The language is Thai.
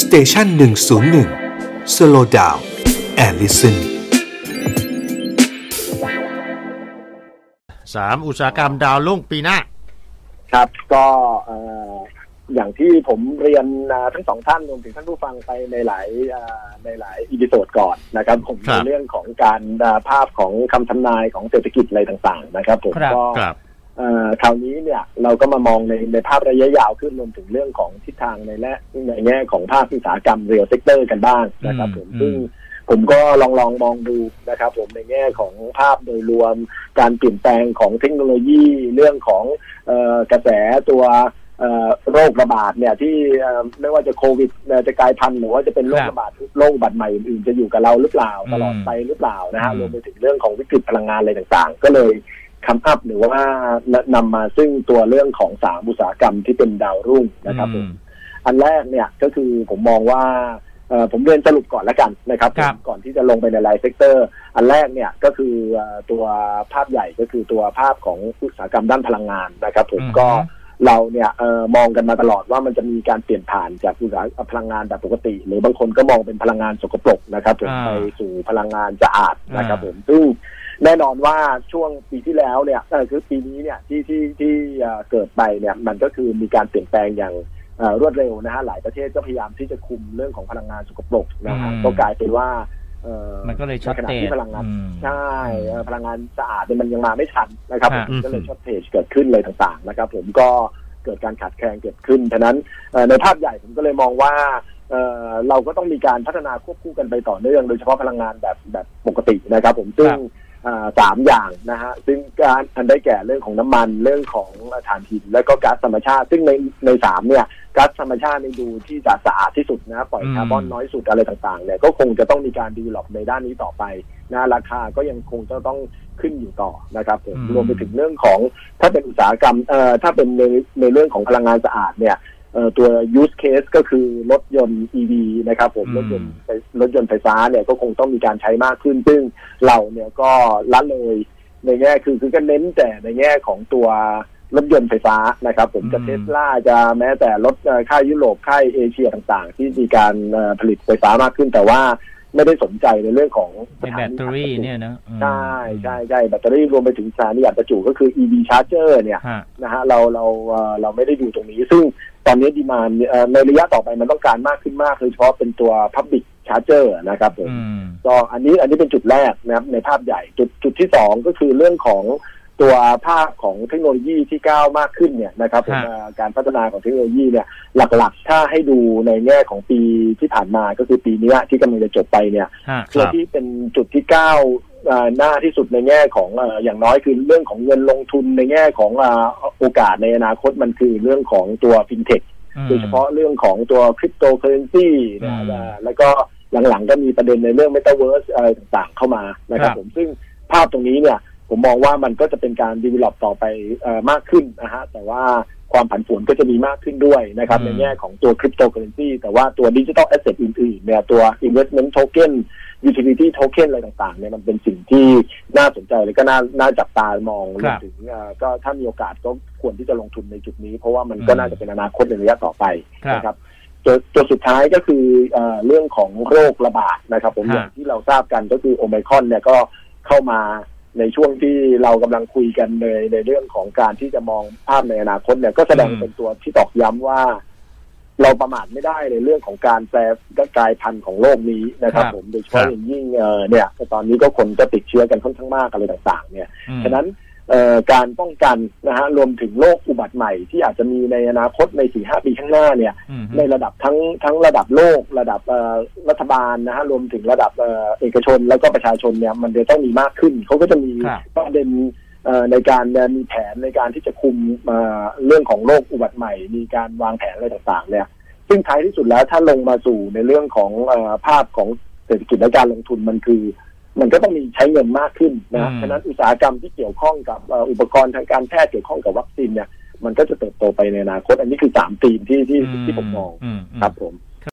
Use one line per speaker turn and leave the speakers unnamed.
station หนึ่งศูนย์หนึ่ง slow down and listen สา
มอุตสาหกรรมดาวรุ่งปีหน้า
ครับก็เอ่ออย่างที่ผมเรียนอ่าทั้งสองท่านรวมถึงท่านผู้ฟังไปในหลายอ่าในหลาย episode ก่อนนะครับ ผม
ครับ
ในเรื่องของการอ่าภาพของคำทำนายของเศรษฐกิจอะไรต่าง ๆ นะครับ ผม
ครับ
ก็
ครับ
เอ่อคราวนี้เนี่ยเราก็มามองในในภาพระยะยาวขึ้นรวมถึงเรื่องของทิศทางในและในแง่ของภาคอุตสาหกรรม real sector กันบ้างนะครับผม
อืม
ซึ่งผมก็ลองลองมองดูนะครับผมในแง่ของภาพโดยรวมการเปลี่ยนแปลงของเทคโนโลยีเรื่องของเอ่อกระแสตัวเอ่อโรคระบาดเนี่ยที่เอ่อไม่ว่าจะโควิดเอ่อจะกลายพันธุ์หรือว่าจะเป็นโรค
ครับ
ระบาดโรคอุบัติใหม่อื่นๆจะอยู่กับเราหรือเปล่า
อืม
ตลอดไปหรือเปล่านะฮะ
อืม
รวมไปถึงเรื่องของวิกฤตพลังงานอะไรต่างๆ ก็เลย come up หรือว่านำมาซึ่งตัวเรื่องของสามอุตสาหกรรมที่เป็นดาวรุ่งนะครับผมอันแรกเนี่ยก็คือผมมองว่าเอ่อผมเรียนสรุปก่อนแล้วกันนะครับ
ครับ
ก่อนที่จะลงไปในราย sector อันแรกเนี่ยก็คือเอ่อตัวภาพใหญ่ก็คือตัวภาพของอุตสาหกรรมด้านพลังงานนะครับ ผม
อือฮึ
ก็เราเนี่ยเอ่อมองกันมาตลอดว่ามันจะมีการเปลี่ยนผ่านจากอุตสาหกรรมพลังงานแบบปกติ หรือบางคนก็มองเป็นพลังงานสกปรกนะครับผม
อ่า
ไปสู่พลังงานสะอาดนะครับ
อ่า
ผมซึ่ง แน่นอนว่าช่วงปีที่แล้วเนี่ยเอ่อคือปีนี้เนี่ยที่ที่ที่เอ่อเกิดไปเนี่ยมันก็คือมีการเปลี่ยนแปลงอย่างเอ่อรวดเร็วนะฮะหลายประเทศก็พยายามที่จะคุมเรื่องของพลังงานสกปรกนะฮะ
อืม
ก็กลายเป็นว่าเอ่อ
มันก็เลยช็อต
ในขณะ
เตจ
ที่พลังงาน
อืม
ใช่เอ่อพลังงานสะอาดเนี่ยมันยังมาไม่ทันนะครับ
ฮะ
ผมก็เลยช็อตเทจเกิดขึ้นเลยต่างๆนะครับ ผมก็เกิดการขาดแคลนเกิดขึ้นฉะนั้นเอ่อในภาพใหญ่ผมก็เลยมองว่าเอ่อเราก็ต้องมีการพัฒนาควบคู่กันไปต่อเนื่อง โดยเฉพาะพลังงานแบบแบบปกตินะครับ ผมซึ่ง
ครับ
อ่า สามอย่างนะฮะซึ่งการอันได้แก่เรื่องของน้ำมันเรื่องของถ่านหินและก็ก๊าซธรรมชาติ ซึ่งในในสามเนี่ยก๊าซธรรมชาติในดูที่จะสะอาดที่สุดนะปล่อย
อืม
คาร์บอนน้อยสุดอะไรต่างๆเนี่ยก็คงจะต้องมีการดีลลอปในด้านนี้ต่อไปนะราคาก็ยังคงจะต้องขึ้นอยู่ต่อนะครับผม
อืม
รวมไปถึงเรื่องของถ้าเป็นอุตสาหกรรมเอ่อถ้าเป็นในในเรื่องของพลังงานสะอาดเนี่ย เอ่อตัว use case ก็คือรถยนต์ EV นะครับผม
อืม
รถยนต์ไฟรถยนต์ไฟฟ้าเนี่ยก็คงต้องมีการใช้มากขึ้น ซึ่งเราเนี่ยก็ละเลยในแง่คือคือก็เน้นแต่ในแง่ของตัวรถยนต์ไฟฟ้านะครับ ผมจะ
อืม
เทสลาจะแม้แต่รถเอ่อค่ายยุโรปค่ายเอเชียต่างๆ ที่มีการเอ่อผลิตไฟฟ้ามากขึ้นแต่ว่าไม่ได้สนใจในเรื่องของ
ในแบตเตอรี่เนี่ยนะอืม
ใช่ใช่ใช่แบตเตอรี่รวมไปถึงสถานีอัดประจุก็คือ EV charger เนี่ย
ฮะ
นะฮะเราเราเอ่อเราไม่ได้ดูตรงนี้ ซึ่ง ตอนนี้ดีมานในระยะต่อไปมันต้องการมากขึ้นมากโดยเฉพาะเป็นตัว Public Charger นะครับผม
อืม
ก็อันนี้อันนี้เป็นจุดแรกนะครับในภาพใหญ่จุดจุดที่สองก็คือเรื่องของตัวภาพของเทคโนโลยีที่ก้าวมากขึ้นเนี่ยนะครับผม
ฮะ
เอ่อการพัฒนาของเทคโนโลยีเนี่ยหลักๆ ถ้าให้ดูในแง่ของปีที่ผ่านมาก็คือปีเนี้ยที่กำลังจะจบไปเนี่ย
ฮะ
ตัวที่เป็นจุดที่ก้าวเอ่อ หน้าที่สุดในแง่ของเอ่ออย่างน้อยคือเรื่องของเงินลงทุนในแง่ของเอ่อโอกาสในอนาคตมันคือเรื่องของตัวฟินเทค
อืม
โดยเฉพาะเรื่องของตัวคริปโตเคอเรนซีนะ
อืม
เอ่อแล้วก็หลังๆก็มีประเด็นในเรื่อง m e t a เวิร์สอะไรต่างๆเข้ามานะครับ
ครับ
ผมซึ่งภาพตรงนี้เนี่ย ผมมองว่ามันก็จะเป็นการ develop ต่อไปเอ่อมากขึ้นนะฮะแต่ว่าความผันผวนก็จะมีมากขึ้นด้วยนะครับ
อืม
ในแง่ของตัวคริปโตเคอเรนซีแต่ว่าตัว digital asset อื่นๆเนี่ยตัว investment token utility token อะไรต่างๆเนี่ยมันเป็นสิ่งที่น่าสนใจและก็น่าน่าจับตามองรวมถึงเอ่อก็ถ้ามีโอกาสก็ควรที่จะลงทุนในจุดนี้ เพราะว่ามันก็
อืม
น่าจะเป็นอนาคตในระยะต่อไป
ครับ
นะครับตัวตัวสุดท้ายก็คือเอ่อเรื่องของโรคระบาดนะครับ ผม
ฮะ
อย่างที่เราทราบกันก็คือโอไมครอนเนี่ยก็เข้ามา ในช่วงที่เรากำลังคุยกันในในเรื่องของการที่จะมองภาพในอนาคตเนี่ยก็แสดง
อืม
เป็นตัวที่ตอกย้ำว่า เราประมาทไม่ได้ในเรื่องของการแปรกลายพันธุ์ของโลกนี้นะครับ
ครับ
ผมโดยเฉพาะอย่างยิ่งเอ่อเนี่ยตอนนี้ก็คนก็ติดเชื้อกันค่อนข้างมากอะไรต่าง ๆ เนี่ย
อืม
ฉะนั้นเอ่อ การป้องกันนะฮะรวมถึงโรคอุบัติใหม่ที่อาจจะมีในอนาคตในสี่ห้าปีข้างหน้าเนี่ย
อืม
ในระดับทั้งทั้งระดับโลก ระดับเอ่อรัฐบาลนะฮะรวมถึงระดับเอ่อเอกชนแล้วก็ประชาชนเนี่ยมันจะต้องมีมากขึ้น เขาก็จะมี
ครับ
ประเด็นเอ่อในการมีแผนในการที่จะคุมเอ่อเรื่องของโรคอุบัติใหม่ มีการวางแผนอะไรต่างๆ เนี่ย ซึ่งท้ายที่สุดแล้วถ้าลงมาสู่ในเรื่องของเออภาพของเศรษฐกิจและการลงทุนมันคือ มันก็ต้องมีใช้เงินมากขึ้นนะ
อืม
ฉะนั้นอุตสาหกรรมที่เกี่ยวข้องกับเอ่ออุปกรณ์ทางการแพทย์เกี่ยวข้องกับวัคซีนเนี่ยมันก็จะเติบโตไปในอนาคต อันนี้คือสามธีมที่ที่ที่ผมมอง
อืม
ครับผม